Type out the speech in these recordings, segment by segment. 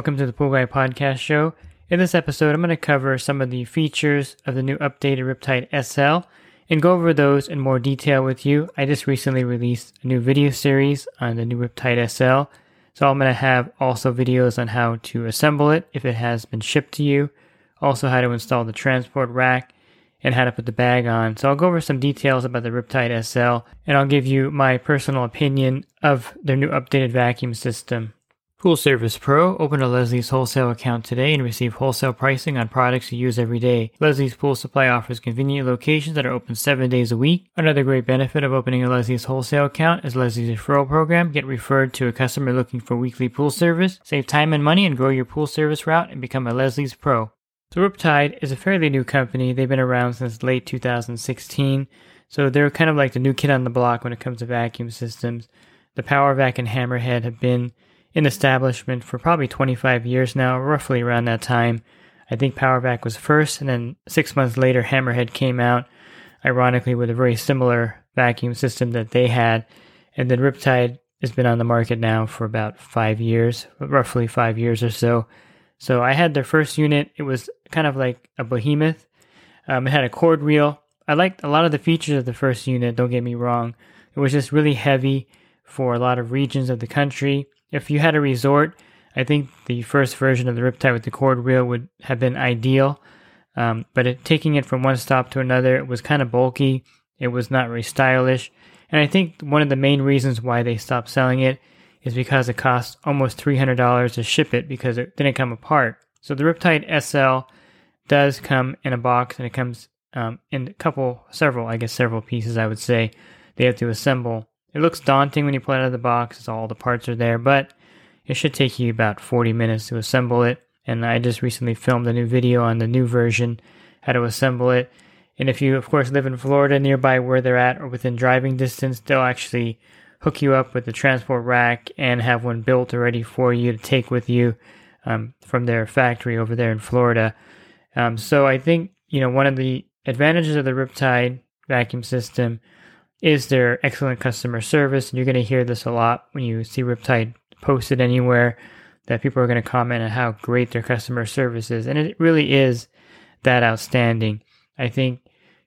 Welcome to the Pool Guy Podcast Show. In this episode, I'm going to cover some of the features of the new updated Riptide SL and go over those in more detail with you. I just recently released a new video series on the new Riptide SL, so I'm going to have also videos on how to assemble it if it has been shipped to you, also how to install the transport rack, and how to put the bag on. So I'll go over some details about the Riptide SL, and I'll give you my personal opinion of their new updated vacuum system. Pool Service Pro. Open a Leslie's wholesale account today and receive wholesale pricing on products you use every day. Leslie's Pool Supply offers convenient locations that are open seven days a week. Another great benefit of opening a Leslie's wholesale account is Leslie's referral program. Get referred to a customer looking for weekly pool service. Save time and money and grow your pool service route and become a Leslie's Pro. So Riptide is a fairly new company. They've been around since late 2016. So they're kind of like the new kid on the block when it comes to vacuum systems. The Power Vac and Hammerhead have been in establishment for probably 25 years now, roughly around that time. I think PowerVac was first, and then six months later, Hammerhead came out, ironically, with a very similar vacuum system that they had. And then Riptide has been on the market now for about five years, roughly five years or so. So I had their first unit. It was kind of like a behemoth. Um, it had a cord reel. I liked a lot of the features of the first unit, don't get me wrong. It was just really heavy for a lot of regions of the country. If you had a resort, I think the first version of the Riptide with the cord reel would have been ideal. Um, but it, taking it from one stop to another, it was kind of bulky. It was not very stylish. And I think one of the main reasons why they stopped selling it is because it cost almost $300 to ship it because it didn't come apart. So the Riptide SL does come in a box and it comes um, in a couple, several, I guess several pieces, I would say, they have to assemble. It looks daunting when you pull it out of the box, all the parts are there, but it should take you about 40 minutes to assemble it. And I just recently filmed a new video on the new version, how to assemble it. And if you, of course, live in Florida nearby where they're at or within driving distance, they'll actually hook you up with the transport rack and have one built already for you to take with you um, from their factory over there in Florida. Um, so I think, you know, one of the advantages of the Riptide vacuum system is their excellent customer service. And you're going to hear this a lot when you see Riptide posted anywhere that people are going to comment on how great their customer service is. And it really is that outstanding. I think,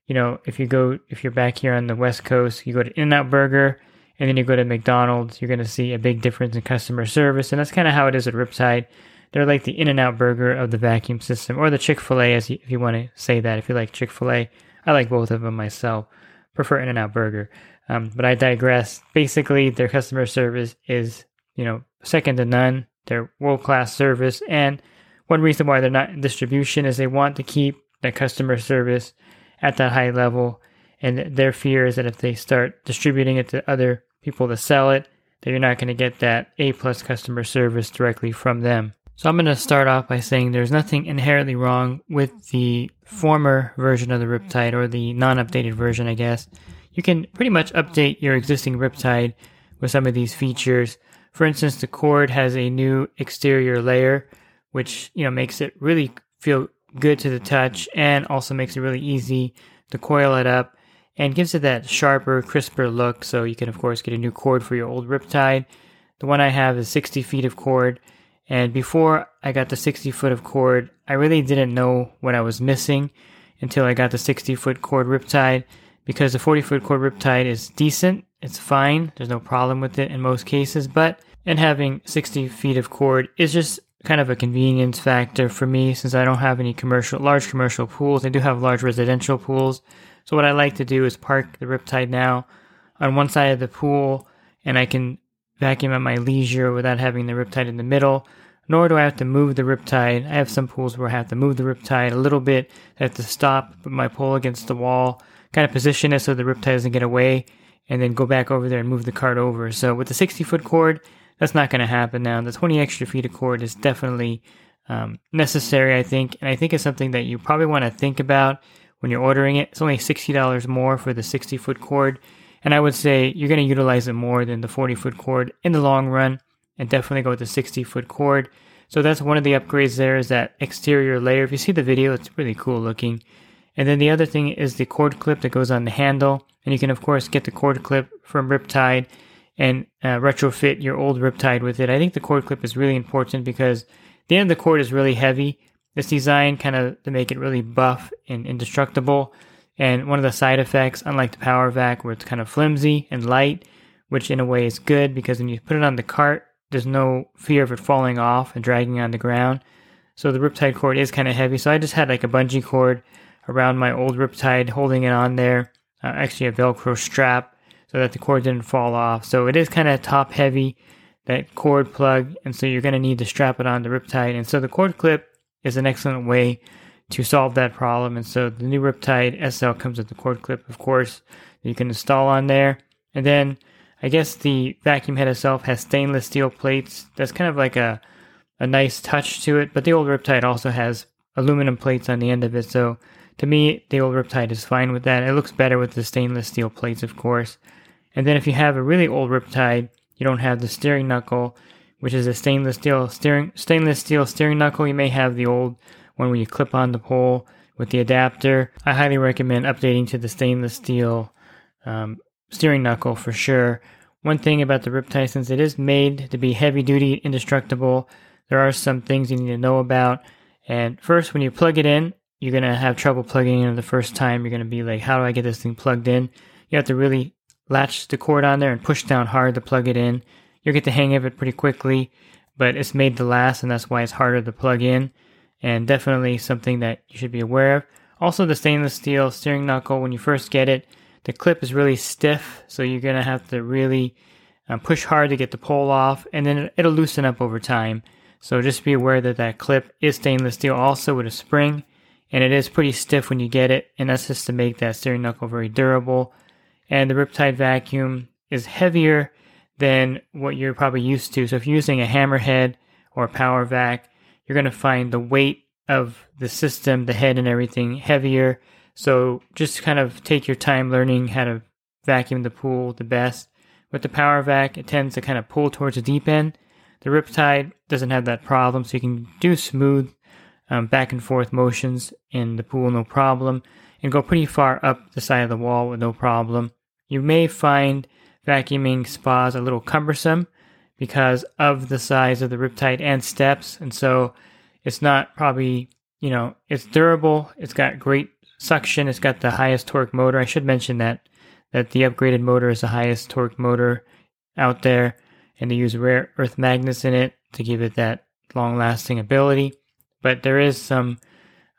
you know, if you go, if you're back here on the West Coast, you go to In N Out Burger and then you go to McDonald's, you're going to see a big difference in customer service. And that's kind of how it is at Riptide. They're like the In N Out Burger of the vacuum system or the Chick fil A, as you, if you want to say that. If you like Chick fil A, I like both of them myself prefer In and Out Burger. Um, but I digress. Basically, their customer service is, you know, second to none. They're world class service. And one reason why they're not in distribution is they want to keep their customer service at that high level. And their fear is that if they start distributing it to other people to sell it, that you're not going to get that A plus customer service directly from them. So I'm going to start off by saying there's nothing inherently wrong with the former version of the Riptide or the non-updated version, I guess. You can pretty much update your existing Riptide with some of these features. For instance, the cord has a new exterior layer, which you know makes it really feel good to the touch and also makes it really easy to coil it up and gives it that sharper, crisper look. So you can of course get a new cord for your old Riptide. The one I have is 60 feet of cord and before I got the 60 foot of cord, I really didn't know what I was missing until I got the 60 foot cord riptide because the 40 foot cord riptide is decent. It's fine. There's no problem with it in most cases, but and having 60 feet of cord is just kind of a convenience factor for me since I don't have any commercial, large commercial pools. I do have large residential pools. So what I like to do is park the Riptide now on one side of the pool and I can vacuum at my leisure without having the riptide in the middle, nor do I have to move the riptide. I have some pools where I have to move the riptide a little bit. I have to stop, put my pole against the wall, kind of position it so the riptide doesn't get away and then go back over there and move the cart over. So with the 60 foot cord, that's not going to happen now. The 20 extra feet of cord is definitely um, necessary, I think. And I think it's something that you probably want to think about when you're ordering it. It's only $60 more for the 60 foot cord. And I would say you're going to utilize it more than the 40 foot cord in the long run and definitely go with the 60 foot cord. So that's one of the upgrades there is that exterior layer. If you see the video, it's really cool looking. And then the other thing is the cord clip that goes on the handle. And you can, of course, get the cord clip from Riptide and uh, retrofit your old Riptide with it. I think the cord clip is really important because the end of the cord is really heavy. It's designed kind of to make it really buff and indestructible. And one of the side effects, unlike the Power Vac, where it's kind of flimsy and light, which in a way is good because when you put it on the cart, there's no fear of it falling off and dragging on the ground. So the Riptide cord is kind of heavy. So I just had like a bungee cord around my old Riptide, holding it on there. Uh, actually, a Velcro strap so that the cord didn't fall off. So it is kind of top heavy, that cord plug, and so you're going to need to strap it on the Riptide. And so the cord clip is an excellent way to solve that problem. And so the new Riptide SL comes with the cord clip, of course, you can install on there. And then I guess the vacuum head itself has stainless steel plates. That's kind of like a a nice touch to it. But the old Riptide also has aluminum plates on the end of it. So to me, the old Riptide is fine with that. It looks better with the stainless steel plates, of course. And then if you have a really old Riptide, you don't have the steering knuckle, which is a stainless steel steering stainless steel steering knuckle. You may have the old one you clip on the pole with the adapter. I highly recommend updating to the stainless steel um, steering knuckle for sure. One thing about the Riptide, since it is made to be heavy duty, indestructible, there are some things you need to know about. And first, when you plug it in, you're going to have trouble plugging in the first time. You're going to be like, how do I get this thing plugged in? You have to really latch the cord on there and push down hard to plug it in. You'll get the hang of it pretty quickly, but it's made to last, and that's why it's harder to plug in. And definitely something that you should be aware of. Also, the stainless steel steering knuckle, when you first get it, the clip is really stiff, so you're going to have to really um, push hard to get the pole off, and then it'll loosen up over time. So just be aware that that clip is stainless steel also with a spring, and it is pretty stiff when you get it, and that's just to make that steering knuckle very durable. And the Riptide vacuum is heavier than what you're probably used to. So if you're using a hammerhead or a power vac, you're going to find the weight of the system, the head and everything heavier. So just kind of take your time learning how to vacuum the pool the best. With the power vac, it tends to kind of pull towards the deep end. The Riptide doesn't have that problem, so you can do smooth um, back and forth motions in the pool, no problem, and go pretty far up the side of the wall with no problem. You may find vacuuming spas a little cumbersome because of the size of the Riptide and steps, and so it's not probably, you know, it's durable, it's got great suction, it's got the highest torque motor. I should mention that that the upgraded motor is the highest torque motor out there, and they use rare earth magnets in it to give it that long lasting ability but there is some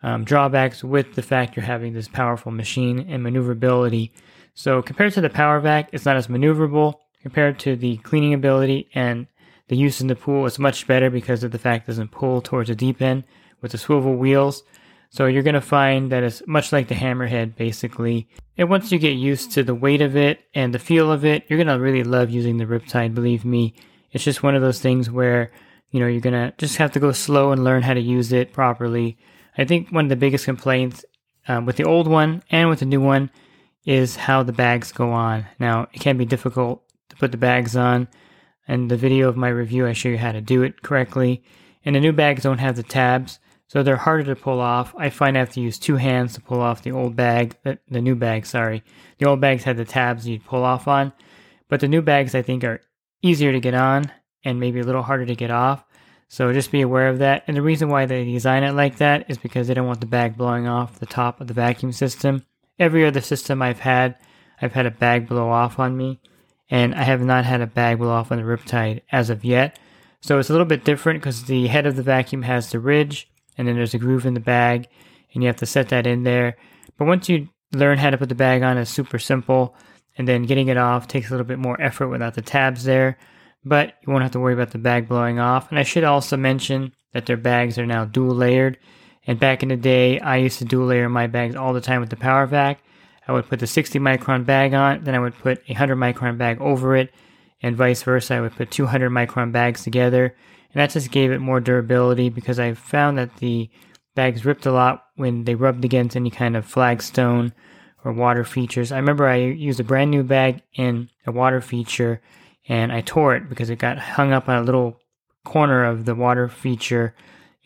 um, drawbacks with the fact you're having this powerful machine and maneuverability. So compared to the Power Vac, it's not as maneuverable. Compared to the cleaning ability and the use in the pool, it's much better because of the fact it doesn't pull towards the deep end with the swivel wheels. So you're going to find that it's much like the Hammerhead, basically. And once you get used to the weight of it and the feel of it, you're going to really love using the Riptide, believe me. It's just one of those things where you know, you're going to just have to go slow and learn how to use it properly. I think one of the biggest complaints um, with the old one and with the new one is how the bags go on. Now, it can be difficult to put the bags on. And the video of my review, I show you how to do it correctly. And the new bags don't have the tabs, so they're harder to pull off. I find I have to use two hands to pull off the old bag, the, the new bag, sorry. The old bags had the tabs you'd pull off on, but the new bags I think are easier to get on and maybe a little harder to get off. So just be aware of that. And the reason why they design it like that is because they don't want the bag blowing off the top of the vacuum system. Every other system I've had, I've had a bag blow off on me, and I have not had a bag blow off on the Riptide as of yet. So it's a little bit different because the head of the vacuum has the ridge, and then there's a groove in the bag, and you have to set that in there. But once you learn how to put the bag on, it's super simple, and then getting it off takes a little bit more effort without the tabs there but you won't have to worry about the bag blowing off. And I should also mention that their bags are now dual layered. And back in the day, I used to dual layer my bags all the time with the Power Vac. I would put the 60 micron bag on, then I would put a 100 micron bag over it, and vice versa. I would put 200 micron bags together, and that just gave it more durability because I found that the bags ripped a lot when they rubbed against any kind of flagstone or water features. I remember I used a brand new bag in a water feature and I tore it because it got hung up on a little corner of the water feature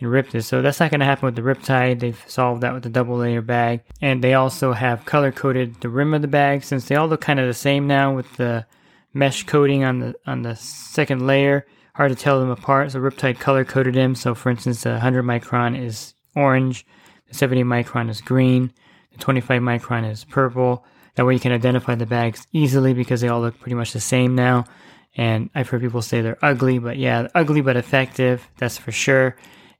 and ripped it. So that's not going to happen with the Riptide. They've solved that with the double layer bag. And they also have color coded the rim of the bag since they all look kind of the same now with the mesh coating on the on the second layer. Hard to tell them apart. So Riptide color coded them. So for instance, the 100 micron is orange, the 70 micron is green, the 25 micron is purple. That way you can identify the bags easily because they all look pretty much the same now. And I've heard people say they're ugly, but yeah, ugly but effective, that's for sure.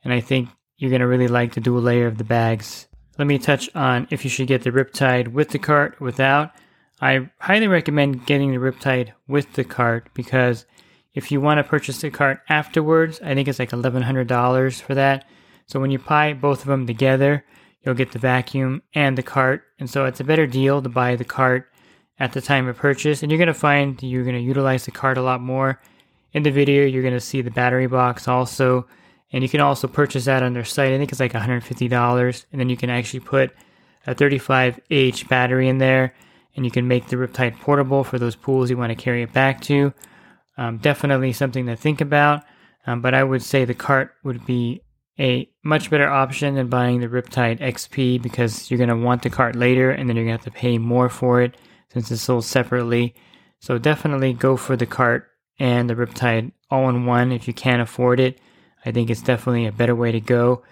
And I think you're going to really like the dual layer of the bags. Let me touch on if you should get the Riptide with the cart, without. I highly recommend getting the Riptide with the cart because if you want to purchase the cart afterwards, I think it's like $1,100 for that. So when you buy both of them together, you'll get the vacuum and the cart. And so it's a better deal to buy the cart at the time of purchase. And you're going to find you're going to utilize the cart a lot more. In the video, you're going to see the battery box also. And you can also purchase that on their site. I think it's like $150. And then you can actually put a 35H battery in there. And you can make the Riptide portable for those pools you want to carry it back to. Um, definitely something to think about. Um, but I would say the cart would be a much better option than buying the Riptide XP because you're going to want the cart later and then you're going to have to pay more for it since it's sold separately. So definitely go for the cart and the Riptide all in one if you can't afford it. I think it's definitely a better way to go.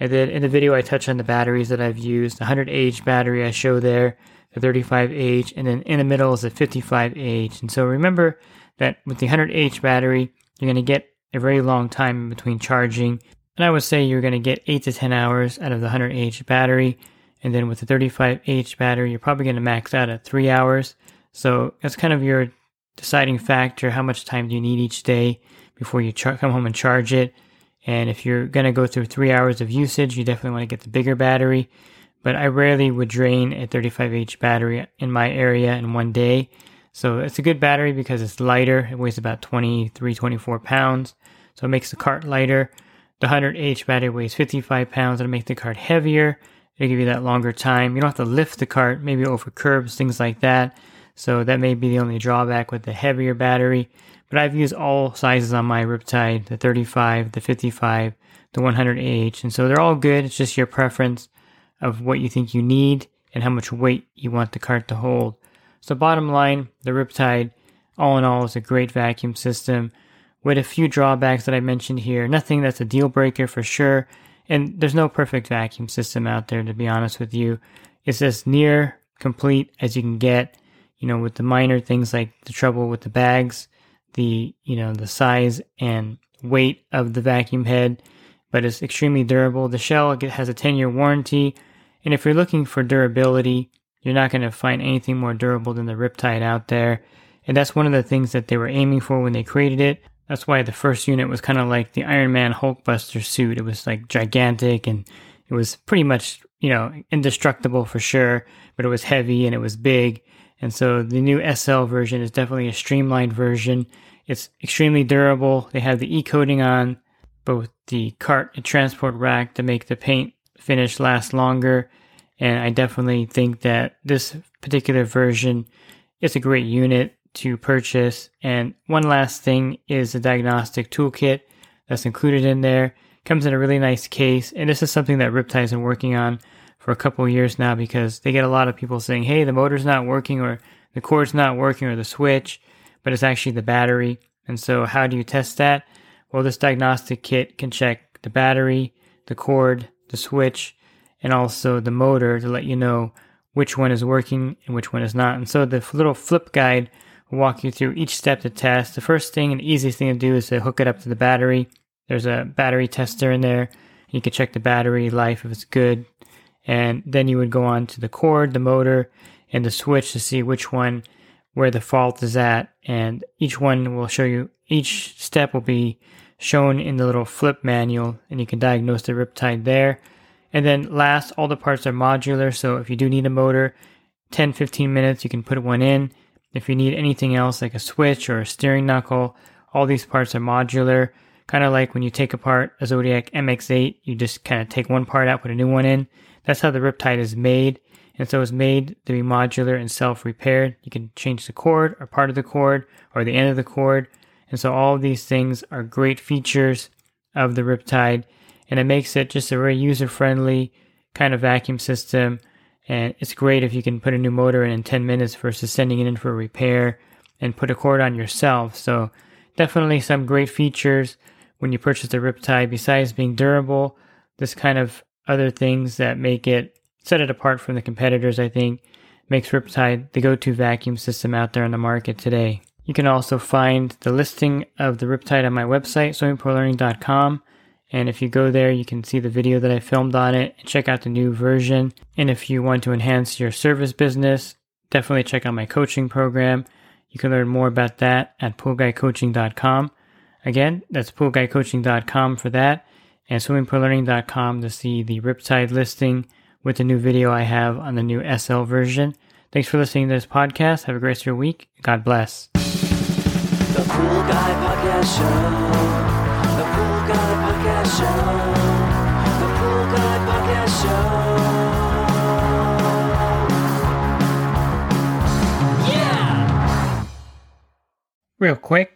And then in the video, I touch on the batteries that I've used. The 100H battery I show there, the 35H, and then in the middle is the 55H. And so remember that with the 100H battery, you're going to get a very long time in between charging. And I would say you're going to get 8 to 10 hours out of the 100H battery. And then with the 35H battery, you're probably going to max out at 3 hours. So that's kind of your deciding factor. How much time do you need each day before you char- come home and charge it? And if you're going to go through 3 hours of usage, you definitely want to get the bigger battery. But I rarely would drain a 35H battery in my area in one day. So it's a good battery because it's lighter. It weighs about 23, 24 pounds. So it makes the cart lighter. The 100H battery weighs 55 pounds. It'll make the cart heavier. It'll give you that longer time. You don't have to lift the cart, maybe over curbs, things like that. So that may be the only drawback with the heavier battery. But I've used all sizes on my Riptide, the 35, the 55, the 100H. And so they're all good. It's just your preference of what you think you need and how much weight you want the cart to hold. So bottom line, the Riptide, all in all, is a great vacuum system with a few drawbacks that I mentioned here. Nothing that's a deal breaker for sure. And there's no perfect vacuum system out there, to be honest with you. It's as near complete as you can get, you know, with the minor things like the trouble with the bags, the, you know, the size and weight of the vacuum head, but it's extremely durable. The shell it has a 10 year warranty. And if you're looking for durability, you're not going to find anything more durable than the Riptide out there. And that's one of the things that they were aiming for when they created it. That's why the first unit was kind of like the Iron Man Hulkbuster suit. It was like gigantic and it was pretty much, you know, indestructible for sure, but it was heavy and it was big. And so the new SL version is definitely a streamlined version. It's extremely durable. They have the e coating on both the cart and transport rack to make the paint finish last longer. And I definitely think that this particular version is a great unit to purchase. And one last thing is the diagnostic toolkit that's included in there. Comes in a really nice case, and this is something that Riptide's been working on for a couple years now because they get a lot of people saying, "Hey, the motor's not working, or the cord's not working, or the switch," but it's actually the battery. And so, how do you test that? Well, this diagnostic kit can check the battery, the cord, the switch, and also the motor to let you know which one is working and which one is not. And so, the little flip guide will walk you through each step to test. The first thing and easiest thing to do is to hook it up to the battery. There's a battery tester in there. You can check the battery life if it's good. And then you would go on to the cord, the motor, and the switch to see which one, where the fault is at. And each one will show you, each step will be shown in the little flip manual, and you can diagnose the riptide there. And then last, all the parts are modular, so if you do need a motor, 10 15 minutes, you can put one in. If you need anything else like a switch or a steering knuckle, all these parts are modular. Kind of like when you take apart a Zodiac MX8, you just kind of take one part out, put a new one in. That's how the Riptide is made. And so it's made to be modular and self repaired. You can change the cord or part of the cord or the end of the cord. And so all of these things are great features of the Riptide. And it makes it just a very user friendly kind of vacuum system. And it's great if you can put a new motor in in 10 minutes versus sending it in for a repair and put a cord on yourself. So definitely some great features when you purchase the Riptide. Besides being durable, this kind of other things that make it set it apart from the competitors, I think, makes Riptide the go-to vacuum system out there on the market today. You can also find the listing of the Riptide on my website, swimmingpoollearning.com. And if you go there, you can see the video that I filmed on it and check out the new version. And if you want to enhance your service business, definitely check out my coaching program. You can learn more about that at poolguycoaching.com. Again, that's poolguycoaching.com for that and swimmingpoollearning.com to see the Riptide listing with the new video I have on the new SL version. Thanks for listening to this podcast. Have a great rest of your week. God bless. The Pool Guy Podcast Show. The Pool Guy Podcast Show. The Pool Guy Podcast Show. Yeah! Real quick,